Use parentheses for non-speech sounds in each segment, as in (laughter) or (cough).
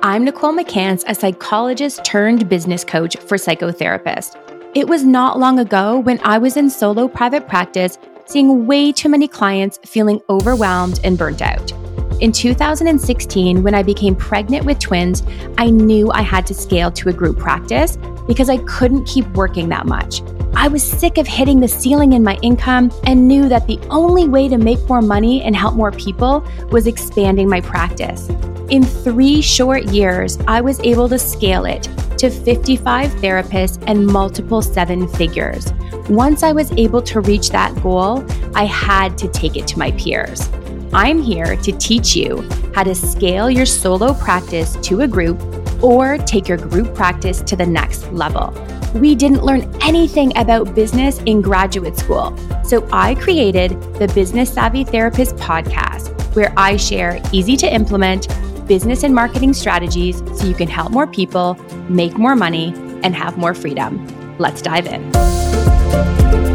I'm Nicole McCance, a psychologist turned business coach for psychotherapists. It was not long ago when I was in solo private practice, seeing way too many clients feeling overwhelmed and burnt out. In 2016, when I became pregnant with twins, I knew I had to scale to a group practice because I couldn't keep working that much. I was sick of hitting the ceiling in my income and knew that the only way to make more money and help more people was expanding my practice. In three short years, I was able to scale it to 55 therapists and multiple seven figures. Once I was able to reach that goal, I had to take it to my peers. I'm here to teach you how to scale your solo practice to a group or take your group practice to the next level. We didn't learn anything about business in graduate school, so I created the Business Savvy Therapist podcast, where I share easy to implement business and marketing strategies so you can help more people, make more money, and have more freedom. Let's dive in.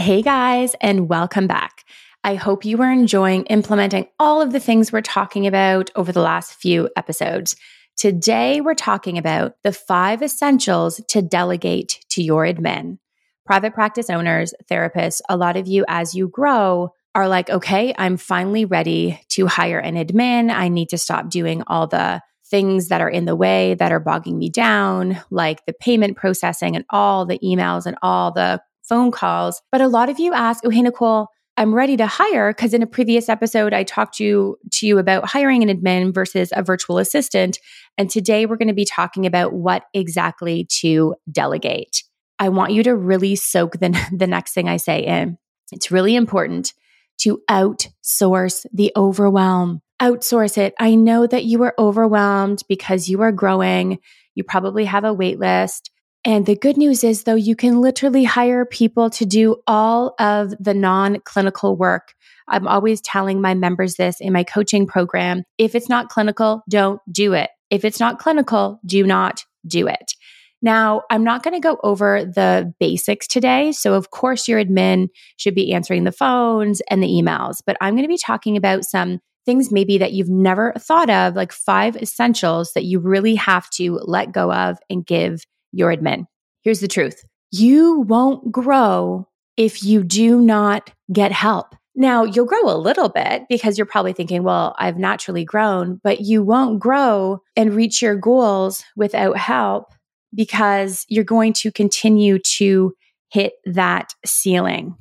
Hey guys, and welcome back. I hope you are enjoying implementing all of the things we're talking about over the last few episodes. Today, we're talking about the five essentials to delegate to your admin. Private practice owners, therapists, a lot of you as you grow are like, okay, I'm finally ready to hire an admin. I need to stop doing all the things that are in the way that are bogging me down, like the payment processing and all the emails and all the phone calls. But a lot of you ask, oh, hey, Nicole, I'm ready to hire because in a previous episode I talked to you, to you about hiring an admin versus a virtual assistant and today we're going to be talking about what exactly to delegate. I want you to really soak the, (laughs) the next thing I say in. It's really important to outsource the overwhelm. Outsource it. I know that you are overwhelmed because you are growing. You probably have a wait list. And the good news is, though, you can literally hire people to do all of the non clinical work. I'm always telling my members this in my coaching program. If it's not clinical, don't do it. If it's not clinical, do not do it. Now, I'm not going to go over the basics today. So, of course, your admin should be answering the phones and the emails, but I'm going to be talking about some things maybe that you've never thought of, like five essentials that you really have to let go of and give your admin. Here's the truth you won't grow if you do not get help. Now, you'll grow a little bit because you're probably thinking, well, I've naturally grown, but you won't grow and reach your goals without help because you're going to continue to hit that ceiling.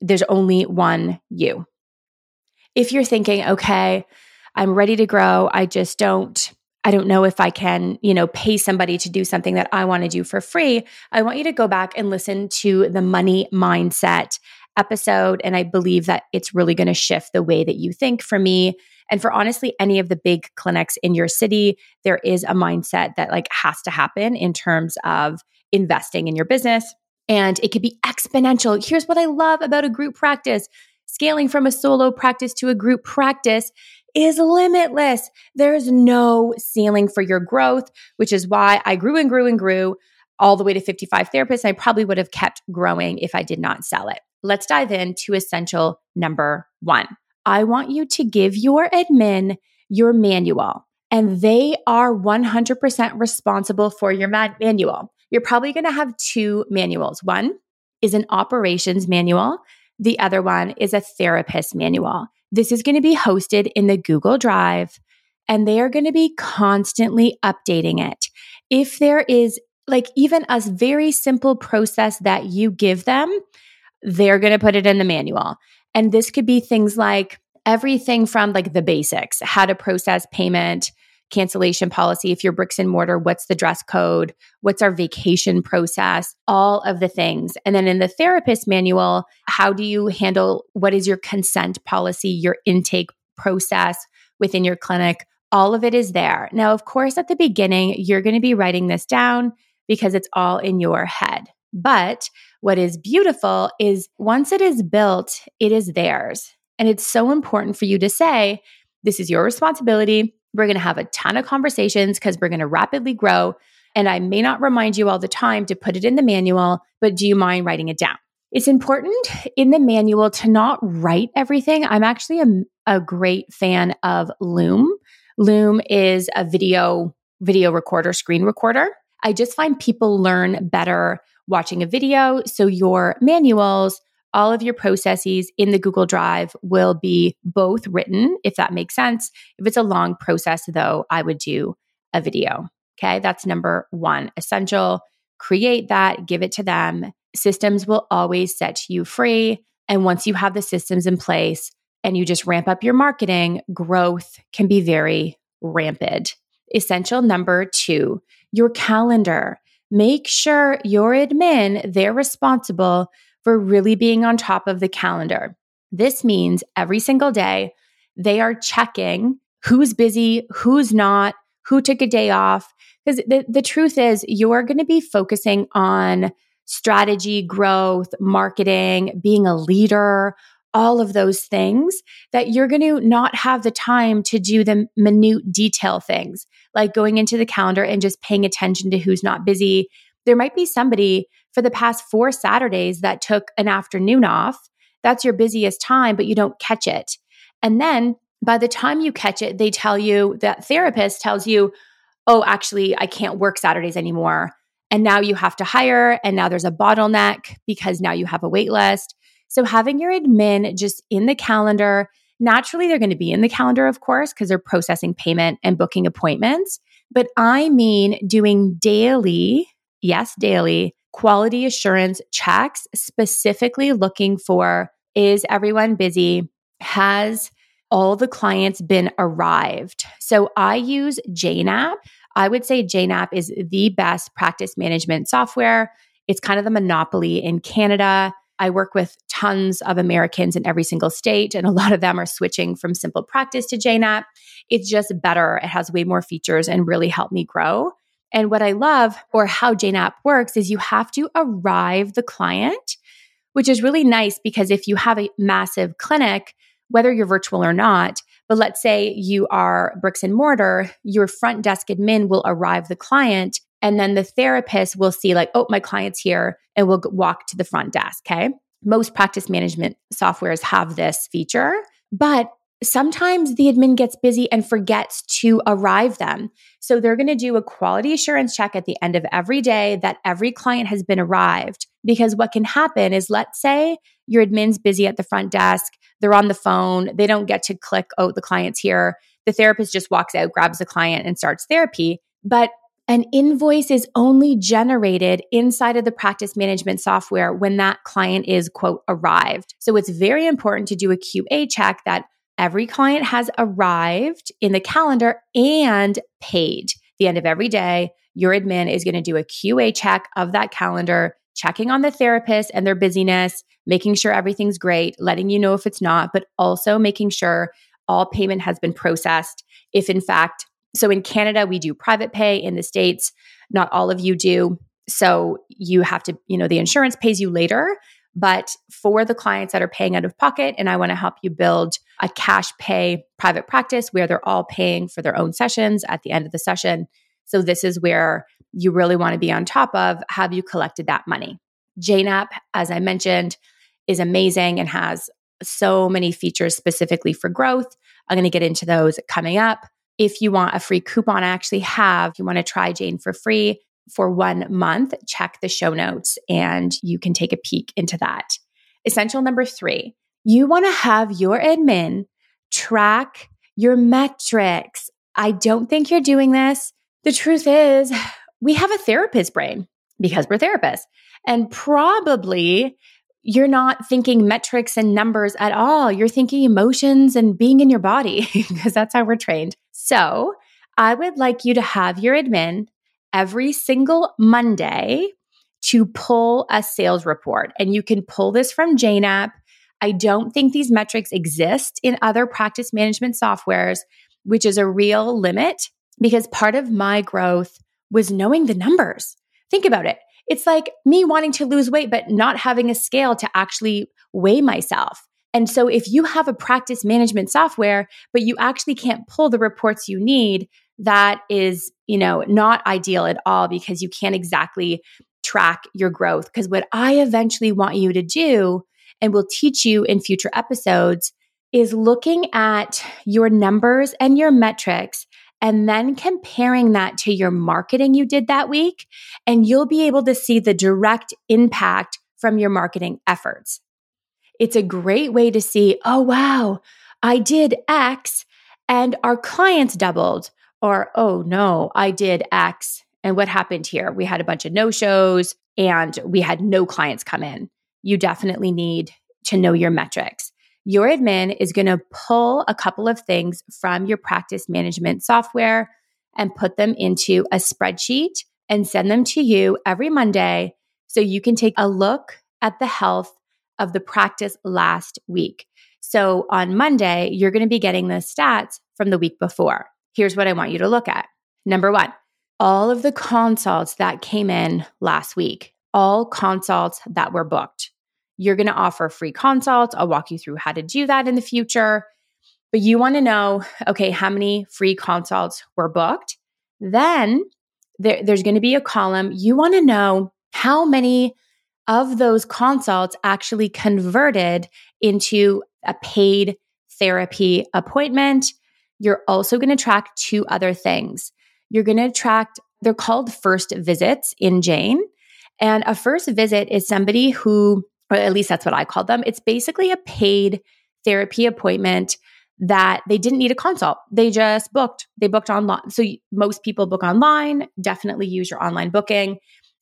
There's only one you. If you're thinking, okay, I'm ready to grow, I just don't I don't know if I can, you know, pay somebody to do something that I want to do for free. I want you to go back and listen to the money mindset episode. And I believe that it's really going to shift the way that you think for me. And for honestly, any of the big clinics in your city, there is a mindset that like has to happen in terms of investing in your business. And it could be exponential. Here's what I love about a group practice scaling from a solo practice to a group practice is limitless. There's no ceiling for your growth, which is why I grew and grew and grew all the way to 55 therapists. I probably would have kept growing if I did not sell it. Let's dive into essential number one. I want you to give your admin your manual, and they are 100% responsible for your man- manual. You're probably going to have two manuals. One is an operations manual, the other one is a therapist manual. This is going to be hosted in the Google Drive and they are going to be constantly updating it. If there is like even a very simple process that you give them, they're going to put it in the manual. And this could be things like everything from like the basics, how to process payment, cancellation policy. If you're bricks and mortar, what's the dress code? What's our vacation process? All of the things. And then in the therapist manual, how do you handle what is your consent policy, your intake process within your clinic? All of it is there. Now, of course, at the beginning, you're going to be writing this down because it's all in your head. But what is beautiful is once it is built, it is theirs. And it's so important for you to say, this is your responsibility. We're going to have a ton of conversations because we're going to rapidly grow. And I may not remind you all the time to put it in the manual, but do you mind writing it down? It's important in the manual to not write everything. I'm actually a, a great fan of Loom. Loom is a video video recorder, screen recorder. I just find people learn better watching a video. So your manuals, all of your processes in the Google Drive will be both written, if that makes sense. If it's a long process, though, I would do a video. Okay, that's number one essential. Create that, give it to them. Systems will always set you free. And once you have the systems in place and you just ramp up your marketing, growth can be very rampant. Essential number two, your calendar. Make sure your admin, they're responsible for really being on top of the calendar. This means every single day they are checking who's busy, who's not, who took a day off. Because the, the truth is, you're going to be focusing on strategy, growth, marketing, being a leader, all of those things that you're going to not have the time to do the minute detail things like going into the calendar and just paying attention to who's not busy. There might be somebody for the past four Saturdays that took an afternoon off. That's your busiest time, but you don't catch it. And then by the time you catch it, they tell you that therapist tells you, oh, actually, I can't work Saturdays anymore. And now you have to hire, and now there's a bottleneck because now you have a wait list. So having your admin just in the calendar, naturally they're going to be in the calendar, of course, because they're processing payment and booking appointments. But I mean doing daily, yes, daily quality assurance checks, specifically looking for is everyone busy? Has all the clients been arrived? So I use Jane App. I would say Jane App is the best practice management software. It's kind of the monopoly in Canada. I work with tons of Americans in every single state, and a lot of them are switching from SimplePractice to Jane App. It's just better. It has way more features and really helped me grow. And what I love, or how Jane App works, is you have to arrive the client, which is really nice because if you have a massive clinic, whether you're virtual or not, but let's say you are bricks and mortar, your front desk admin will arrive the client and then the therapist will see, like, oh, my client's here and will walk to the front desk. Okay. Most practice management softwares have this feature, but sometimes the admin gets busy and forgets to arrive them. So they're going to do a quality assurance check at the end of every day that every client has been arrived. Because what can happen is, let's say your admin's busy at the front desk, they're on the phone, they don't get to click, oh, the client's here. The therapist just walks out, grabs the client, and starts therapy. But an invoice is only generated inside of the practice management software when that client is, quote, arrived. So it's very important to do a QA check that every client has arrived in the calendar and paid. The end of every day, your admin is going to do a QA check of that calendar, checking on the therapist and their busyness, making sure everything's great, letting you know if it's not, but also making sure all payment has been processed. If in fact so in Canada, we do private pay. In the States, not all of you do. So you have to, you know, the insurance pays you later. But for the clients that are paying out of pocket, and I want to help you build a cash pay private practice where they're all paying for their own sessions at the end of the session. So this is where you really want to be on top of have you collected that money? Jane App, as I mentioned, is amazing and has so many features specifically for growth. I'm going to get into those coming up. If you want a free coupon, I actually have, you want to try Jane for free for one month, check the show notes and you can take a peek into that. Essential number three, you want to have your admin track your metrics. I don't think you're doing this. The truth is, we have a therapist brain because we're therapists. And probably you're not thinking metrics and numbers at all. You're thinking emotions and being in your body (laughs) because that's how we're trained. So I would like you to have your admin every single Monday to pull a sales report. And you can pull this from Jane App. I don't think these metrics exist in other practice management softwares, which is a real limit because part of my growth was knowing the numbers. Think about it. It's like me wanting to lose weight, but not having a scale to actually weigh myself. And so if you have a practice management software, but you actually can't pull the reports you need, that is, you know, not ideal at all because you can't exactly track your growth. Because what I eventually want you to do and will teach you in future episodes is looking at your numbers and your metrics and then comparing that to your marketing you did that week. And you'll be able to see the direct impact from your marketing efforts. It's a great way to see, oh, wow, I did X and our clients doubled. Or, oh no, I did X. And what happened here? We had a bunch of no shows and we had no clients come in. You definitely need to know your metrics. Your admin is going to pull a couple of things from your practice management software and put them into a spreadsheet and send them to you every Monday so you can take a look at the health of the practice last week. So on Monday, you're going to be getting the stats from the week before. Here's what I want you to look at. Number one, all of the consults that came in last week, all consults that were booked. You're going to offer free consults. I'll walk you through how to do that in the future. But you want to know, okay, how many free consults were booked? Then there, there's going to be a column. You want to know how many of those consults actually converted into a paid therapy appointment. You're also going to track two other things. You're going to track, they're called first visits in Jane. And a first visit is somebody who, or at least that's what I call them, it's basically a paid therapy appointment that they didn't need a consult. They just booked. They booked online. So most people book online. Definitely use your online booking.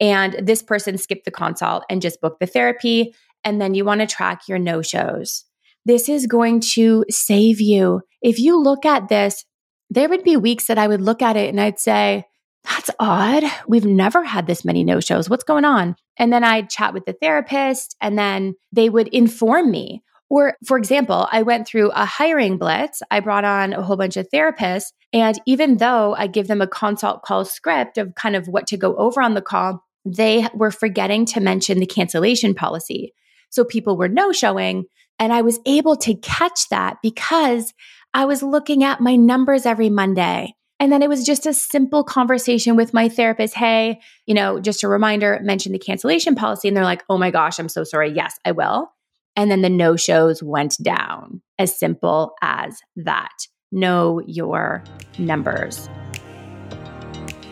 And this person skipped the consult and just booked the therapy. And then you want to track your no shows. This is going to save you. If you look at this, there would be weeks that I would look at it and I'd say, that's odd. We've never had this many no shows. What's going on? And then I'd chat with the therapist and then they would inform me. Or, for example, I went through a hiring blitz. I brought on a whole bunch of therapists. And even though I give them a consult call script of kind of what to go over on the call, they were forgetting to mention the cancellation policy. So people were no showing. And I was able to catch that because I was looking at my numbers every Monday. And then it was just a simple conversation with my therapist. Hey, you know, just a reminder, mention the cancellation policy. And they're like, oh my gosh, I'm so sorry. Yes, I will. And then the no shows went down. As simple as that. Know your numbers.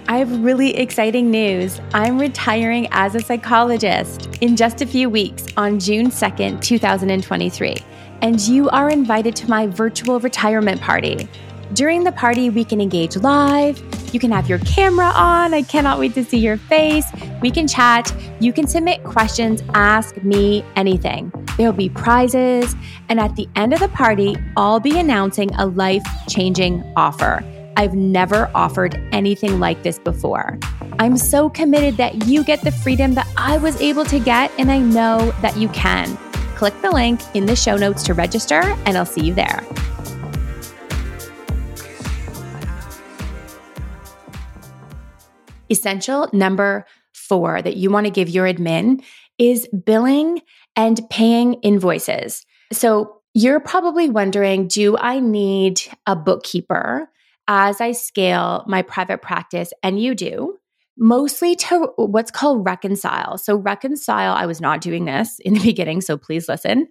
I have really exciting news. I'm retiring as a psychologist in just a few weeks on June 2nd, 2023. And you are invited to my virtual retirement party. During the party, we can engage live. You can have your camera on. I cannot wait to see your face. We can chat. You can submit questions. Ask me anything. There will be prizes. And at the end of the party, I'll be announcing a life changing offer. I've never offered anything like this before. I'm so committed that you get the freedom that I was able to get, and I know that you can. Click the link in the show notes to register, and I'll see you there. Essential number four that you want to give your admin is billing and paying invoices. So you're probably wondering do I need a bookkeeper? as I scale my private practice, and you do, mostly to what's called reconcile. So, reconcile, I was not doing this in the (laughs) beginning, so please listen.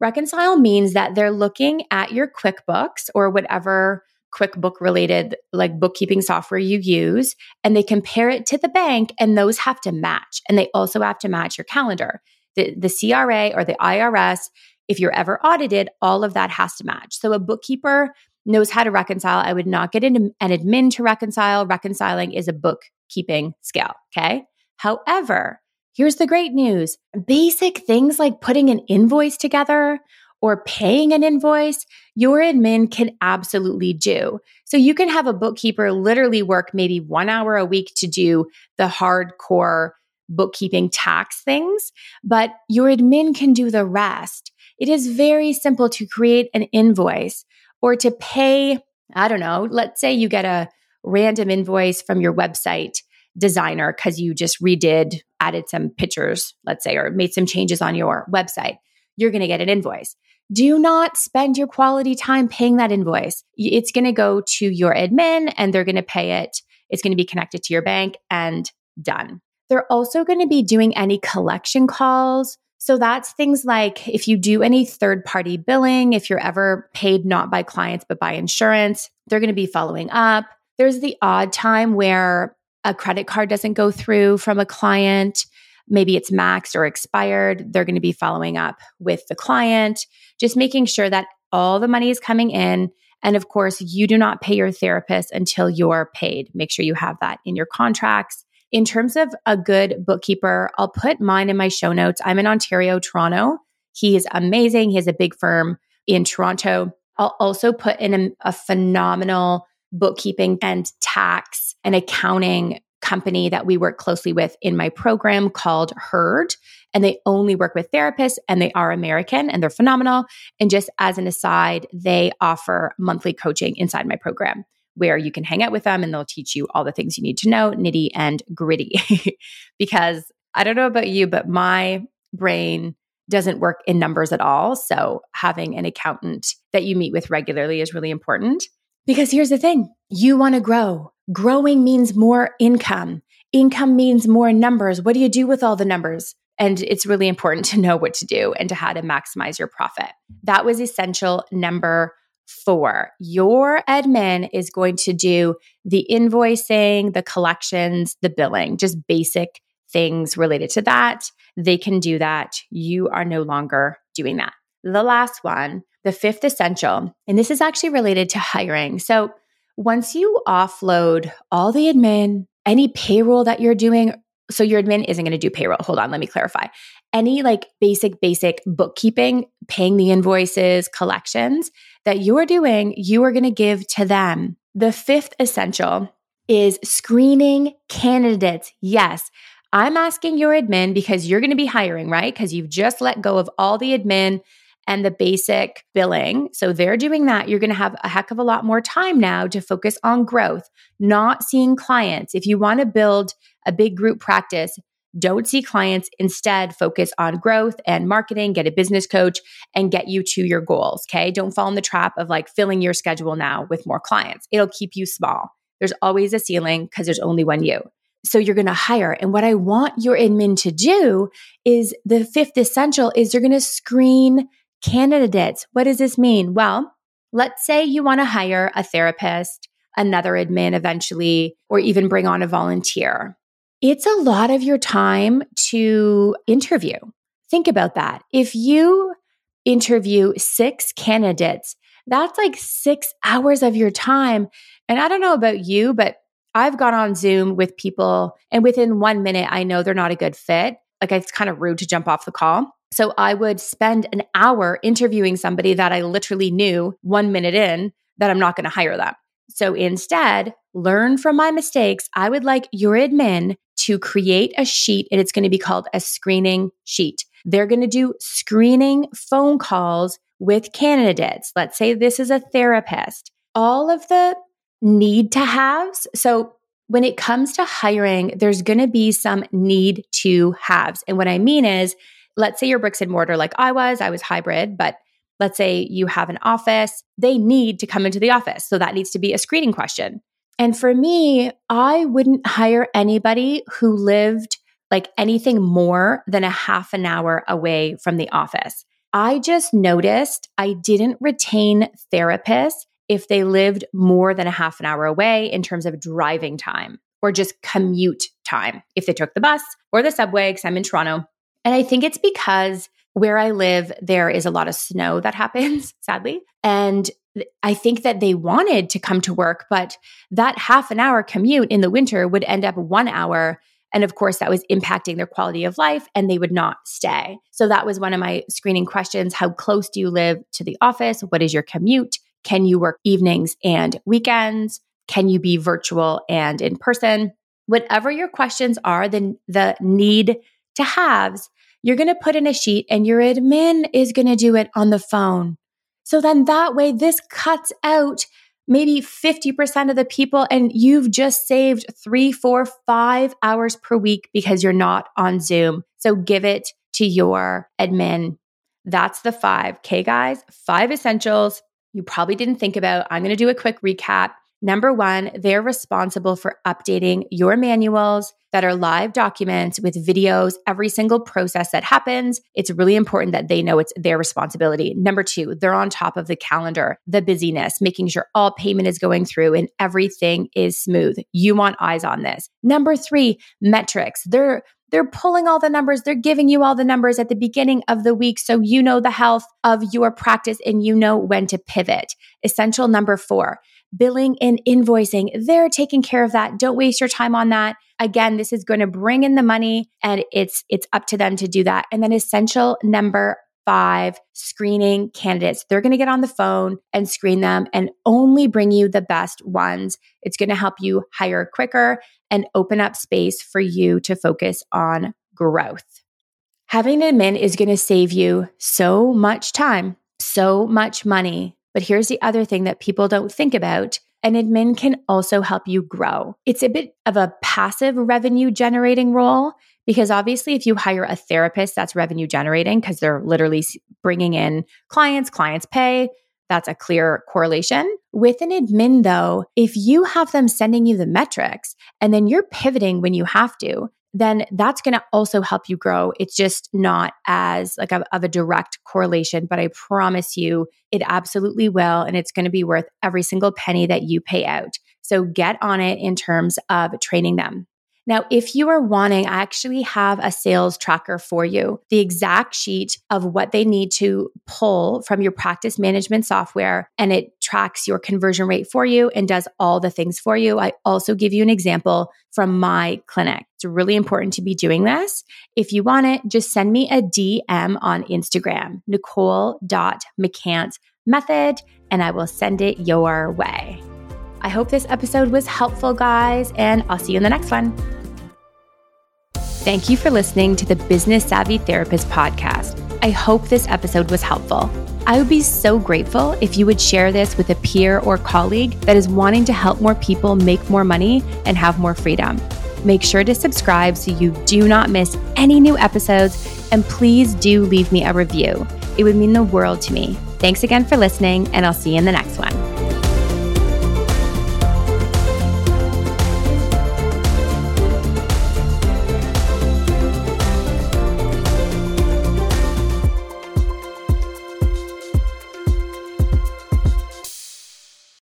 Reconcile means that they're looking at your QuickBooks or whatever QuickBook related like bookkeeping software you use and they compare it to the bank and those have to match and they also have to match your calendar. The the CRA or the IRS if you're ever audited all of that has to match. So a bookkeeper knows how to reconcile. I would not get into an admin to reconcile. Reconciling is a bookkeeping skill. Okay. However, here's the great news basic things like putting an invoice together or paying an invoice, your admin can absolutely do. So you can have a bookkeeper literally work maybe one hour a week to do the hardcore bookkeeping tax things, but your admin can do the rest. It is very simple to create an invoice or to pay, I don't know, let's say you get a random invoice from your website designer because you just redid, added some pictures, let's say, or made some changes on your website. You're going to get an invoice. do not spend your quality time paying that invoice. It's going to go to your admin and they're going to pay it. It's going to be connected to your bank and done. They're also going to be doing any collection calls. So that's things like if you do any third party billing, if you're ever paid not by clients, but by insurance, they're going to be following up. There's the odd time where a credit card doesn't go through from a client. Maybe it's maxed or expired. They're going to be following up with the client, just making sure that all the money is coming in. And of course, you do not pay your therapist until you're paid. Make sure you have that in your contracts. In terms of a good bookkeeper, I'll put mine in my show notes. I'm in Ontario, Toronto. He is amazing. He has a big firm in Toronto. I'll also put in a, a phenomenal bookkeeping and tax and accounting company that we work closely with in my program called Heard. And they only work with therapists and they are American and they're phenomenal. And just as an aside, they offer monthly coaching inside my program where you can hang out with them and they'll teach you all the things you need to know, nitty and gritty. (laughs) because I don't know about you, but my brain doesn't work in numbers at all. So having an accountant that you meet with regularly is really important. Because here's the thing you want to grow. Growing means more income. Income means more numbers. What do you do with all the numbers? And it's really important to know what to do and to how to maximize your profit. That was essential number four, your admin is going to do the invoicing, the collections, the billing, just basic things related to that. They can do that. You are no longer doing that. The last one, the fifth essential, and this is actually related to hiring. So once you offload all the admin, any payroll that you're doing, so your admin isn't going to do payroll. Hold on, let me clarify. Any like basic, basic bookkeeping, paying the invoices, collections, that you're doing, you are going to give to them. The fifth essential is screening candidates. Yes, I'm asking your admin because you're going to be hiring, right? Because you've just let go of all the admin and the basic billing. So they're doing that. You're going to have a heck of a lot more time now to focus on growth, not seeing clients. If you want to build a big group practice, don't see clients. Instead, focus on growth and marketing, get a business coach, and get you to your goals. Okay. Don't fall in the trap of like filling your schedule now with more clients. It'll keep you small. There's always a ceiling because there's only one you. So you're going to hire. And what I want your admin to do is the fifth essential is you're going to screen candidates. What does this mean? Well, let's say you want to hire a therapist, another admin eventually, or even bring on a volunteer it's a lot of your time to interview. Think about that. If you interview six candidates, that's like six hours of your time. And I don't know about you, but I've gone on Zoom with people, and within one minute, I know they're not a good fit. Like it's kind of rude to jump off the call. So I would spend an hour interviewing somebody that I literally knew one minute in that I'm not going to hire them. So instead, learn from my mistakes. I would like your admin to create a sheet and it's going to be called a screening sheet. They're going to do screening phone calls with candidates. Let's say this is a therapist. All of the need to haves. So when it comes to hiring, there's going to be some need to haves. And what I mean is, let's say you're bricks and mortar like I was, I was hybrid, but let's say you have an office, they need to come into the office. So that needs to be a screening question. And for me, I wouldn't hire anybody who lived like anything more than a half an hour away from the office. I just noticed I didn't retain therapists if they lived more than a half an hour away in terms of driving time or just commute time if they took the bus or the subway, because I'm in Toronto. And I think it's because where I live, there is a lot of snow that (laughs) happens, sadly. And I think that they wanted to come to work, but that half an hour commute in the winter would end up one hour. And of course, that was impacting their quality of life and they would not stay. So that was one of my screening questions. How close do you live to the office? What is your commute? Can you work evenings and weekends? Can you be virtual and in person? Whatever your questions are, then the need to haves, you're going to put in a sheet and your admin is going to do it on the phone so then that way, this cuts out maybe 50% of the people, and you've just saved three, four, five hours per week because you're not on Zoom. So give it to your admin. That's the five. Okay, guys, five essentials you probably didn't think about. I'm going to do a quick recap. Number one, they're responsible for updating your manuals that are live documents with videos, every single process that happens. It's really important that they know it's their responsibility. Number two, they're on top of the calendar, the busyness, making sure all payment is going through and everything is smooth. You want eyes on this. Number three, metrics. They're they're pulling all the numbers. They're giving you all the numbers at the beginning of the week so you know the health of your practice and you know when to pivot. Essential number four, billing and invoicing. They're taking care of that. Don't waste your time on that. Again, this is going to bring in the money and it's it's up to them to do that. And then essential number five screening candidates. They're going to get on the phone and screen them and only bring you the best ones. It's going to help you hire quicker and open up space for you to focus on growth. Having an admin is going to save you so much time, so much money. But here's the other thing that people don't think about an admin can also help you grow. It's a bit of a passive revenue generating role because obviously, if you hire a therapist that's revenue generating because they're literally bringing in clients, clients pay, that's a clear correlation. With an admin, though, if you have them sending you the metrics and then you're pivoting when you have to, then that's going to also help you grow. It's just not as like a, of a direct correlation, but I promise you it absolutely will. And it's going to be worth every single penny that you pay out. So get on it in terms of training them. Now, if you are wanting, I actually have a sales tracker for you, the exact sheet of what they need to pull from your practice management software, and it tracks your conversion rate for you and does all the things for you. I also give you an example from my clinic. It's really important to be doing this. If you want it, just send me a DM on Instagram, nicole.mccance method, and I will send it your way. I hope this episode was helpful, guys, and I'll see you in the next one. Thank you for listening to the Business Savvy Therapist podcast. I hope this episode was helpful. I would be so grateful if you would share this with a peer or colleague that is wanting to help more people make more money and have more freedom. Make sure to subscribe so you do not miss any new episodes, and please do leave me a review. It would mean the world to me. Thanks again for listening, and I'll see you in the next one.